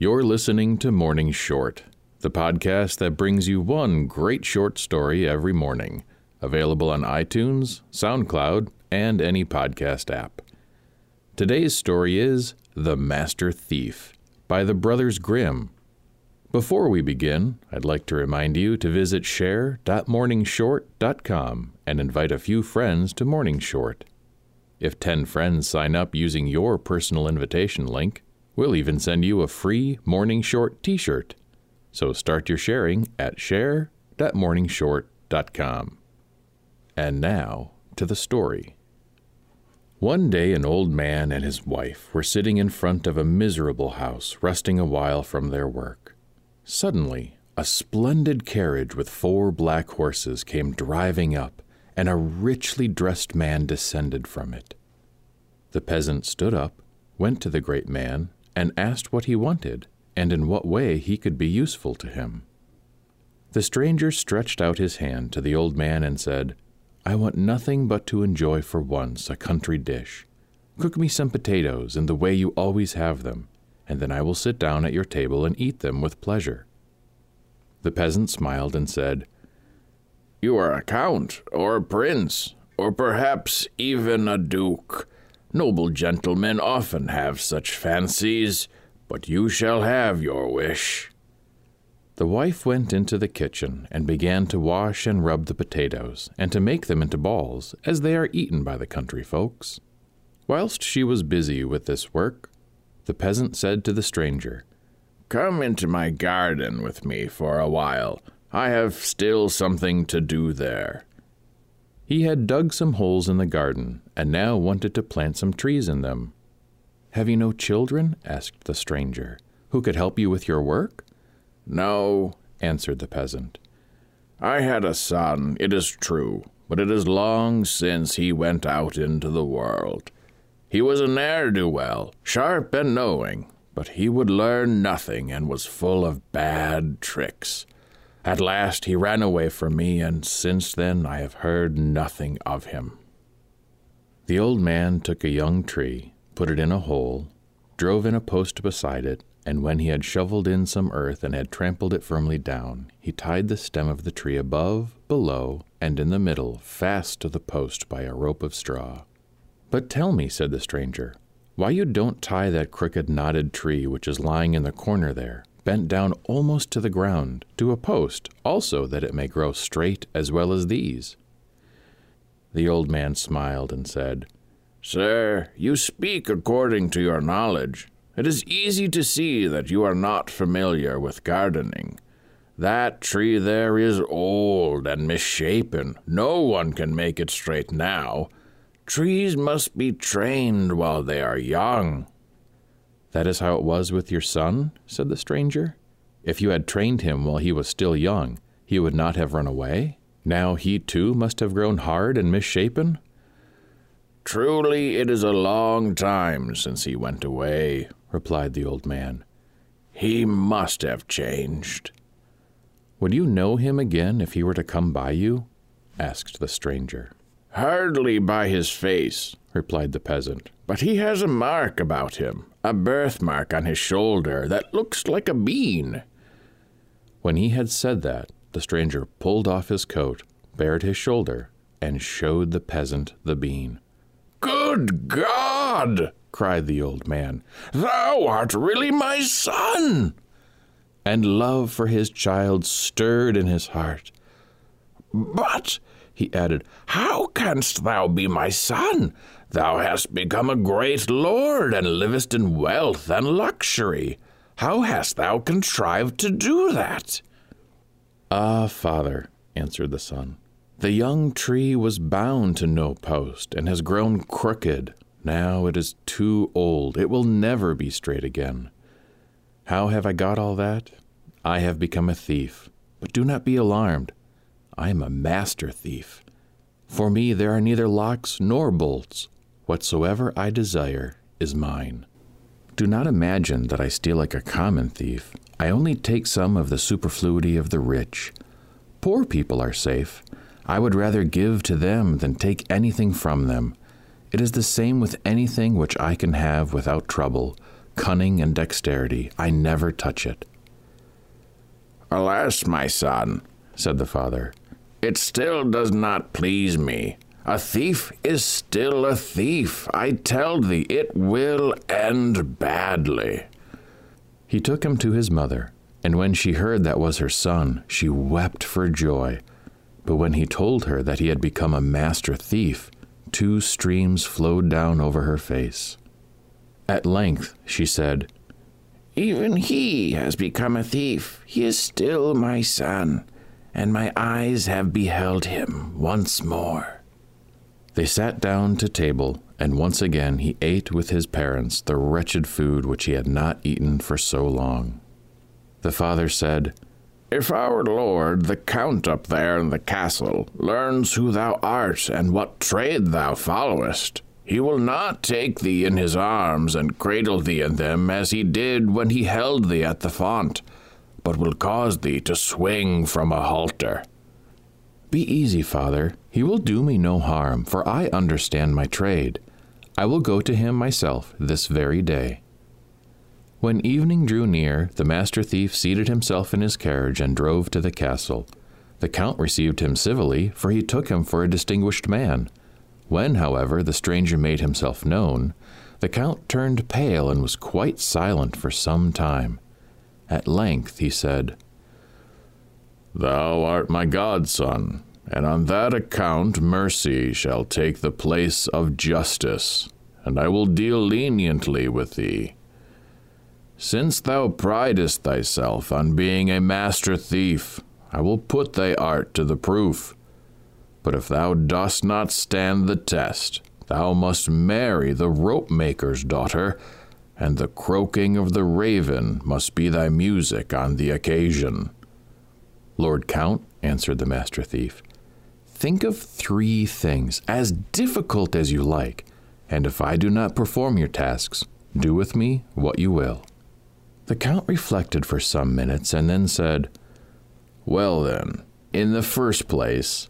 You're listening to Morning Short, the podcast that brings you one great short story every morning, available on iTunes, SoundCloud, and any podcast app. Today's story is The Master Thief by the Brothers Grimm. Before we begin, I'd like to remind you to visit share.morningshort.com and invite a few friends to Morning Short. If 10 friends sign up using your personal invitation link, we'll even send you a free Morning Short t shirt. So start your sharing at share.morningshort.com. And now to the story. One day, an old man and his wife were sitting in front of a miserable house, resting a while from their work. Suddenly, a splendid carriage with four black horses came driving up and a richly dressed man descended from it. The peasant stood up, went to the great man, and asked what he wanted, and in what way he could be useful to him. The stranger stretched out his hand to the old man and said, I want nothing but to enjoy for once a country dish. Cook me some potatoes in the way you always have them, and then I will sit down at your table and eat them with pleasure. The peasant smiled and said, you are a count, or a prince, or perhaps even a duke. Noble gentlemen often have such fancies, but you shall have your wish. The wife went into the kitchen and began to wash and rub the potatoes, and to make them into balls, as they are eaten by the country folks. Whilst she was busy with this work, the peasant said to the stranger, Come into my garden with me for a while. I have still something to do there. He had dug some holes in the garden, and now wanted to plant some trees in them. Have you no children? asked the stranger, who could help you with your work? No, answered the peasant. I had a son, it is true, but it is long since he went out into the world. He was a ne'er do well, sharp and knowing, but he would learn nothing and was full of bad tricks. At last he ran away from me, and since then I have heard nothing of him. The old man took a young tree, put it in a hole, drove in a post beside it, and when he had shoveled in some earth and had trampled it firmly down, he tied the stem of the tree above, below, and in the middle, fast to the post by a rope of straw. But tell me, said the stranger, why you don't tie that crooked knotted tree which is lying in the corner there, bent down almost to the ground, to a post, also that it may grow straight as well as these. The old man smiled and said, Sir, you speak according to your knowledge. It is easy to see that you are not familiar with gardening. That tree there is old and misshapen. No one can make it straight now. Trees must be trained while they are young. That is how it was with your son? said the stranger. If you had trained him while he was still young, he would not have run away? Now he too must have grown hard and misshapen? Truly, it is a long time since he went away, replied the old man. He must have changed. Would you know him again if he were to come by you? asked the stranger. Hardly by his face, replied the peasant, but he has a mark about him, a birthmark on his shoulder that looks like a bean. When he had said that, the stranger pulled off his coat, bared his shoulder, and showed the peasant the bean. Good God! cried the old man. Thou art really my son! And love for his child stirred in his heart. But, he added, how canst thou be my son? Thou hast become a great lord, and livest in wealth and luxury. How hast thou contrived to do that? Ah, father, answered the son, the young tree was bound to no post, and has grown crooked. Now it is too old. It will never be straight again. How have I got all that? I have become a thief. But do not be alarmed. I am a master thief. For me there are neither locks nor bolts. Whatsoever I desire is mine. Do not imagine that I steal like a common thief. I only take some of the superfluity of the rich. Poor people are safe. I would rather give to them than take anything from them. It is the same with anything which I can have without trouble, cunning and dexterity. I never touch it. Alas, my son, said the father, it still does not please me. A thief is still a thief. I tell thee, it will end badly. He took him to his mother, and when she heard that was her son, she wept for joy. But when he told her that he had become a master thief, two streams flowed down over her face. At length she said, Even he has become a thief. He is still my son, and my eyes have beheld him once more. They sat down to table, and once again he ate with his parents the wretched food which he had not eaten for so long. The father said, If our lord, the count up there in the castle, learns who thou art and what trade thou followest, he will not take thee in his arms and cradle thee in them as he did when he held thee at the font, but will cause thee to swing from a halter. Be easy, father. He will do me no harm, for I understand my trade. I will go to him myself this very day. When evening drew near, the master thief seated himself in his carriage and drove to the castle. The count received him civilly, for he took him for a distinguished man. When, however, the stranger made himself known, the Count turned pale and was quite silent for some time. At length he said, Thou art my godson, and on that account mercy shall take the place of justice, and I will deal leniently with thee. Since thou pridest thyself on being a master thief, I will put thy art to the proof. But if thou dost not stand the test, thou must marry the rope maker's daughter, and the croaking of the raven must be thy music on the occasion. Lord Count, answered the master thief, think of three things, as difficult as you like, and if I do not perform your tasks, do with me what you will. The Count reflected for some minutes and then said, Well, then, in the first place,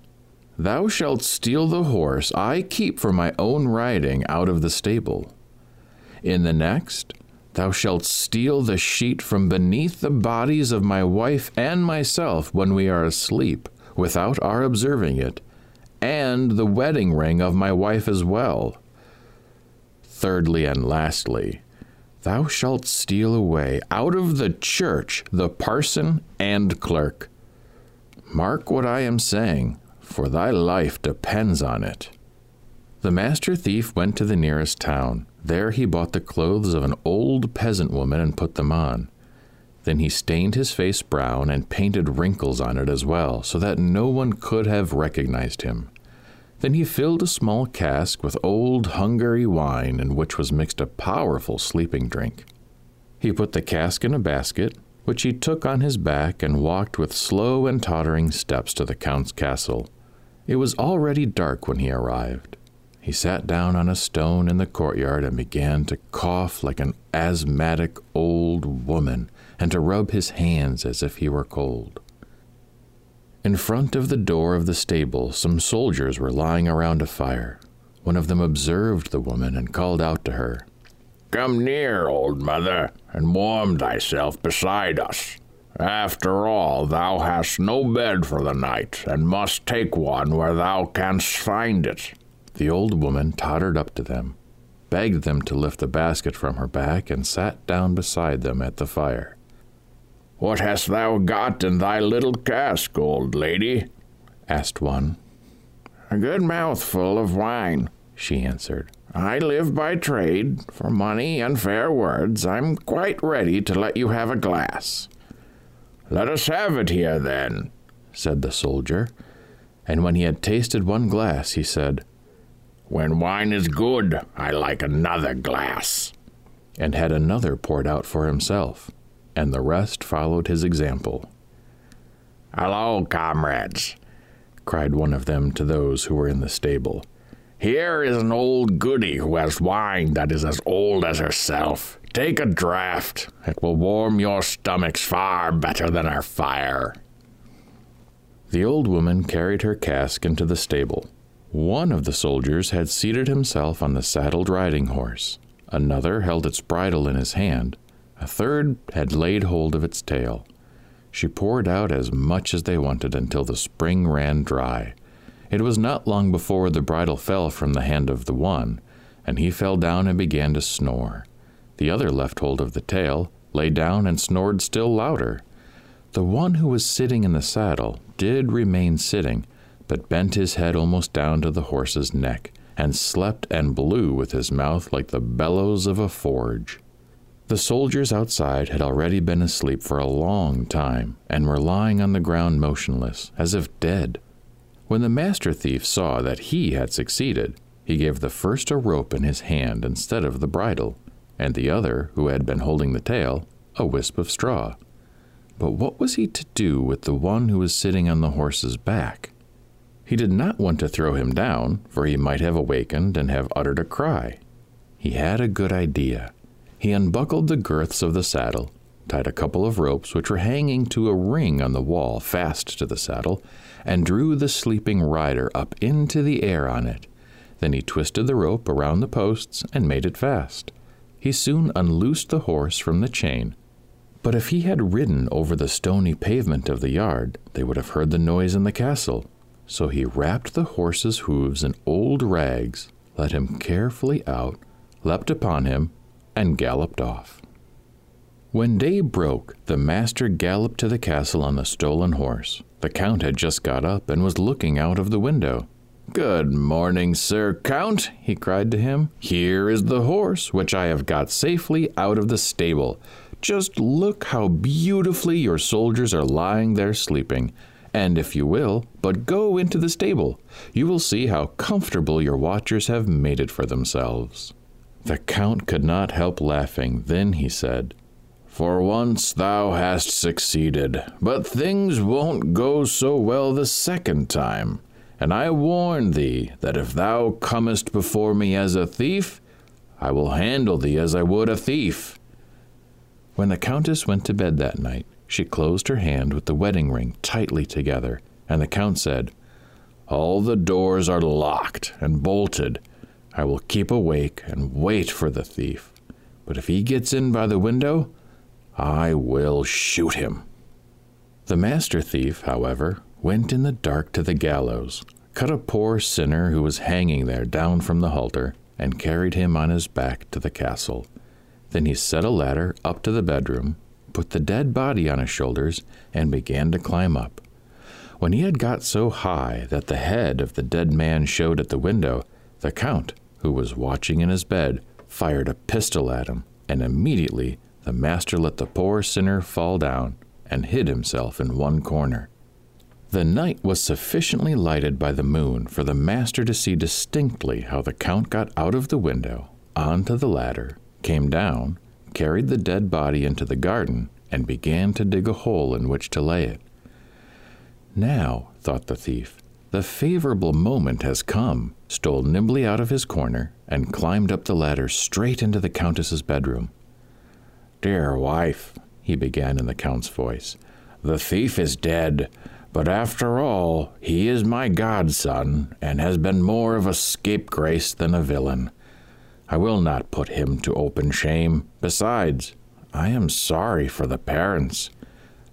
Thou shalt steal the horse I keep for my own riding out of the stable. In the next, thou shalt steal the sheet from beneath the bodies of my wife and myself when we are asleep, without our observing it, and the wedding ring of my wife as well. Thirdly and lastly, thou shalt steal away out of the church the parson and clerk. Mark what I am saying, for thy life depends on it. The master thief went to the nearest town. There he bought the clothes of an old peasant woman and put them on. Then he stained his face brown and painted wrinkles on it as well, so that no one could have recognized him. Then he filled a small cask with old Hungary wine, in which was mixed a powerful sleeping drink. He put the cask in a basket, which he took on his back and walked with slow and tottering steps to the Count's castle. It was already dark when he arrived. He sat down on a stone in the courtyard and began to cough like an asthmatic old woman and to rub his hands as if he were cold. In front of the door of the stable, some soldiers were lying around a fire. One of them observed the woman and called out to her, Come near, old mother, and warm thyself beside us. After all, thou hast no bed for the night, and must take one where thou canst find it. The old woman tottered up to them, begged them to lift the basket from her back, and sat down beside them at the fire. What hast thou got in thy little cask, old lady? asked one. A good mouthful of wine, she answered. I live by trade. For money and fair words, I'm quite ready to let you have a glass. Let us have it here, then, said the soldier. And when he had tasted one glass, he said, When wine is good, I like another glass. And had another poured out for himself, and the rest followed his example. Hello, comrades, cried one of them to those who were in the stable. Here is an old goody who has wine that is as old as herself. Take a draught. It will warm your stomachs far better than our fire. The old woman carried her cask into the stable. One of the soldiers had seated himself on the saddled riding horse. Another held its bridle in his hand. A third had laid hold of its tail. She poured out as much as they wanted until the spring ran dry. It was not long before the bridle fell from the hand of the one, and he fell down and began to snore. The other left hold of the tail, lay down, and snored still louder. The one who was sitting in the saddle did remain sitting, but bent his head almost down to the horse's neck, and slept and blew with his mouth like the bellows of a forge. The soldiers outside had already been asleep for a long time, and were lying on the ground motionless, as if dead. When the master thief saw that he had succeeded, he gave the first a rope in his hand instead of the bridle, and the other, who had been holding the tail, a wisp of straw. But what was he to do with the one who was sitting on the horse's back? He did not want to throw him down, for he might have awakened and have uttered a cry. He had a good idea. He unbuckled the girths of the saddle, tied a couple of ropes which were hanging to a ring on the wall fast to the saddle, and drew the sleeping rider up into the air on it. Then he twisted the rope around the posts and made it fast. He soon unloosed the horse from the chain. But if he had ridden over the stony pavement of the yard, they would have heard the noise in the castle. So he wrapped the horse's hoofs in old rags, let him carefully out, leapt upon him, and galloped off. When day broke, the master galloped to the castle on the stolen horse. The count had just got up and was looking out of the window. Good morning, Sir Count, he cried to him. Here is the horse which I have got safely out of the stable. Just look how beautifully your soldiers are lying there sleeping. And if you will, but go into the stable, you will see how comfortable your watchers have made it for themselves. The Count could not help laughing. Then he said, For once thou hast succeeded, but things won't go so well the second time. And I warn thee that if thou comest before me as a thief, I will handle thee as I would a thief. When the Countess went to bed that night, she closed her hand with the wedding ring tightly together, and the Count said, All the doors are locked and bolted, I will keep awake and wait for the thief. But if he gets in by the window, I will shoot him. The master thief, however, went in the dark to the gallows, cut a poor sinner who was hanging there down from the halter, and carried him on his back to the castle. Then he set a ladder up to the bedroom, put the dead body on his shoulders, and began to climb up. When he had got so high that the head of the dead man showed at the window, the Count who was watching in his bed, fired a pistol at him, and immediately the master let the poor sinner fall down and hid himself in one corner. The night was sufficiently lighted by the moon for the master to see distinctly how the count got out of the window, onto the ladder, came down, carried the dead body into the garden, and began to dig a hole in which to lay it. Now, thought the thief, the favorable moment has come, stole nimbly out of his corner, and climbed up the ladder straight into the Countess's bedroom. Dear wife, he began in the Count's voice, the thief is dead, but after all, he is my godson, and has been more of a scapegrace than a villain. I will not put him to open shame. Besides, I am sorry for the parents.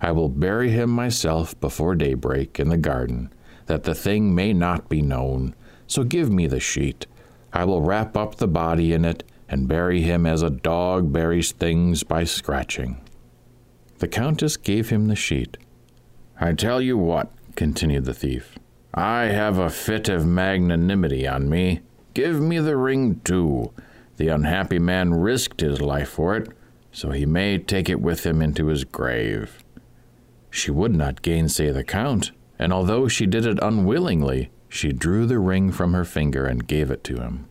I will bury him myself before daybreak in the garden that the thing may not be known. So give me the sheet. I will wrap up the body in it and bury him as a dog buries things by scratching. The Countess gave him the sheet. I tell you what, continued the thief, I have a fit of magnanimity on me. Give me the ring too. The unhappy man risked his life for it, so he may take it with him into his grave. She would not gainsay the Count, and although she did it unwillingly, she drew the ring from her finger and gave it to him.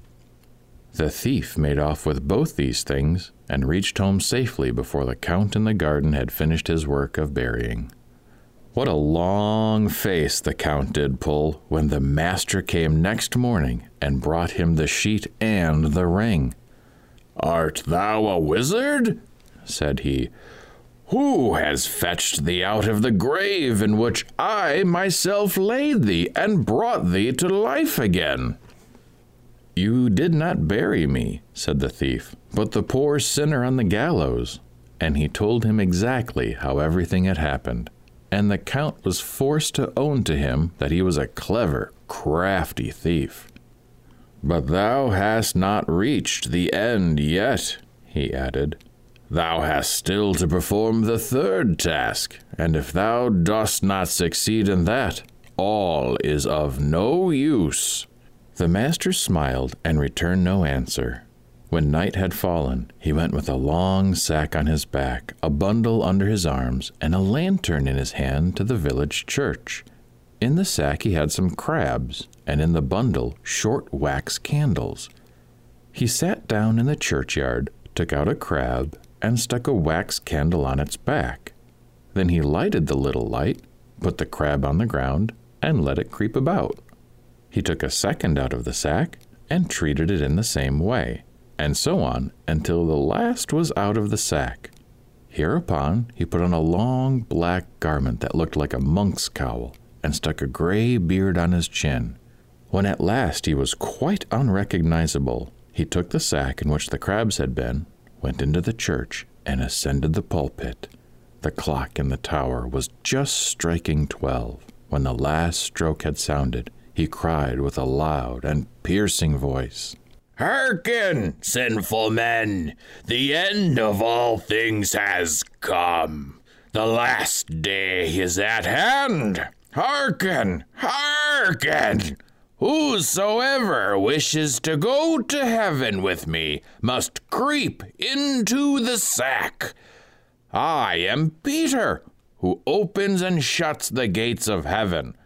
The thief made off with both these things and reached home safely before the Count in the garden had finished his work of burying. What a long face the Count did pull when the master came next morning and brought him the sheet and the ring. Art thou a wizard? said he. Who has fetched thee out of the grave in which I myself laid thee and brought thee to life again? You did not bury me, said the thief, but the poor sinner on the gallows. And he told him exactly how everything had happened. And the Count was forced to own to him that he was a clever, crafty thief. But thou hast not reached the end yet, he added. Thou hast still to perform the third task, and if thou dost not succeed in that, all is of no use. The master smiled and returned no answer. When night had fallen, he went with a long sack on his back, a bundle under his arms, and a lantern in his hand to the village church. In the sack he had some crabs, and in the bundle short wax candles. He sat down in the churchyard, took out a crab, and stuck a wax candle on its back. Then he lighted the little light, put the crab on the ground, and let it creep about. He took a second out of the sack and treated it in the same way, and so on until the last was out of the sack. Hereupon he put on a long black garment that looked like a monk's cowl, and stuck a gray beard on his chin. When at last he was quite unrecognizable, he took the sack in which the crabs had been, went into the church, and ascended the pulpit. The clock in the tower was just striking twelve. When the last stroke had sounded, he cried with a loud and piercing voice, Hearken, sinful men! The end of all things has come. The last day is at hand. Hearken, hearken! Whosoever wishes to go to heaven with me must creep into the sack. I am Peter, who opens and shuts the gates of heaven.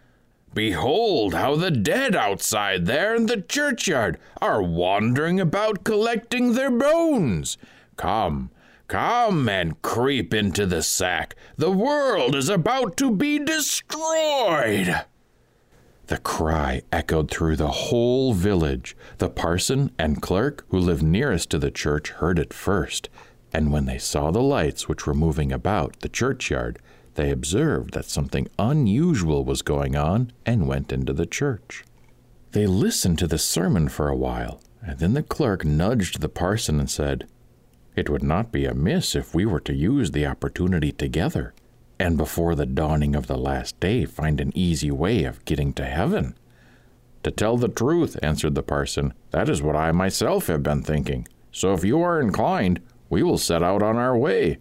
Behold how the dead outside there in the churchyard are wandering about collecting their bones. Come, come and creep into the sack. The world is about to be destroyed. The cry echoed through the whole village. The parson and clerk who lived nearest to the church heard it first, and when they saw the lights which were moving about the churchyard, they observed that something unusual was going on and went into the church. They listened to the sermon for a while, and then the clerk nudged the parson and said, It would not be amiss if we were to use the opportunity together, and before the dawning of the last day find an easy way of getting to heaven. To tell the truth, answered the parson, that is what I myself have been thinking. So if you are inclined, we will set out on our way.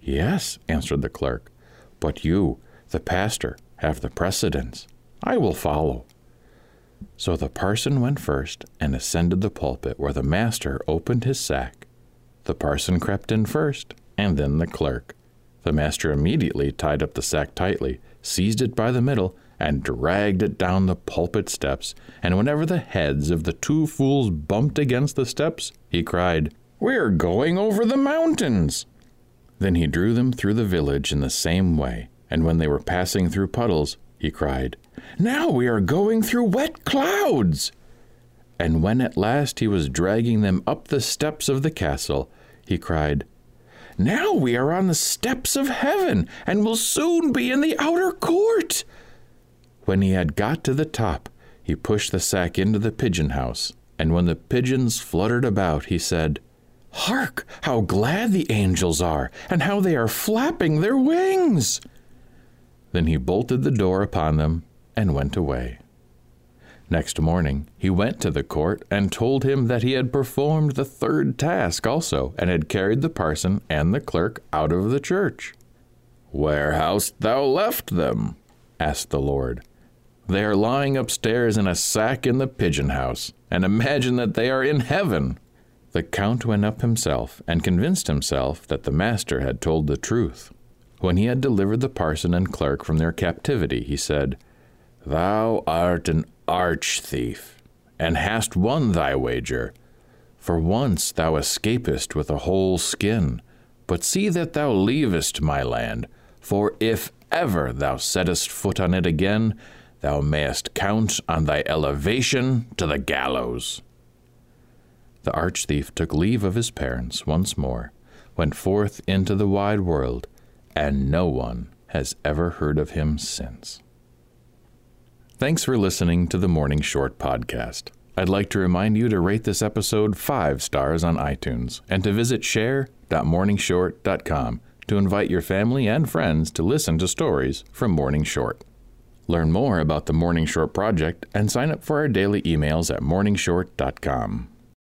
Yes, answered the clerk. But you, the pastor, have the precedence. I will follow. So the parson went first and ascended the pulpit where the master opened his sack. The parson crept in first, and then the clerk. The master immediately tied up the sack tightly, seized it by the middle, and dragged it down the pulpit steps. And whenever the heads of the two fools bumped against the steps, he cried, We're going over the mountains! Then he drew them through the village in the same way, and when they were passing through puddles, he cried, Now we are going through wet clouds! And when at last he was dragging them up the steps of the castle, he cried, Now we are on the steps of heaven, and will soon be in the outer court! When he had got to the top, he pushed the sack into the pigeon house, and when the pigeons fluttered about, he said, Hark, how glad the angels are, and how they are flapping their wings! Then he bolted the door upon them and went away. Next morning he went to the court and told him that he had performed the third task also, and had carried the parson and the clerk out of the church. Where hast thou left them? asked the Lord. They are lying upstairs in a sack in the pigeon house, and imagine that they are in heaven. The Count went up himself and convinced himself that the master had told the truth. When he had delivered the parson and clerk from their captivity, he said, Thou art an arch thief, and hast won thy wager. For once thou escapest with a whole skin. But see that thou leavest my land, for if ever thou settest foot on it again, thou mayest count on thy elevation to the gallows. The arch thief took leave of his parents once more, went forth into the wide world, and no one has ever heard of him since. Thanks for listening to the Morning Short podcast. I'd like to remind you to rate this episode five stars on iTunes and to visit share.morningshort.com to invite your family and friends to listen to stories from Morning Short. Learn more about the Morning Short Project and sign up for our daily emails at morningshort.com.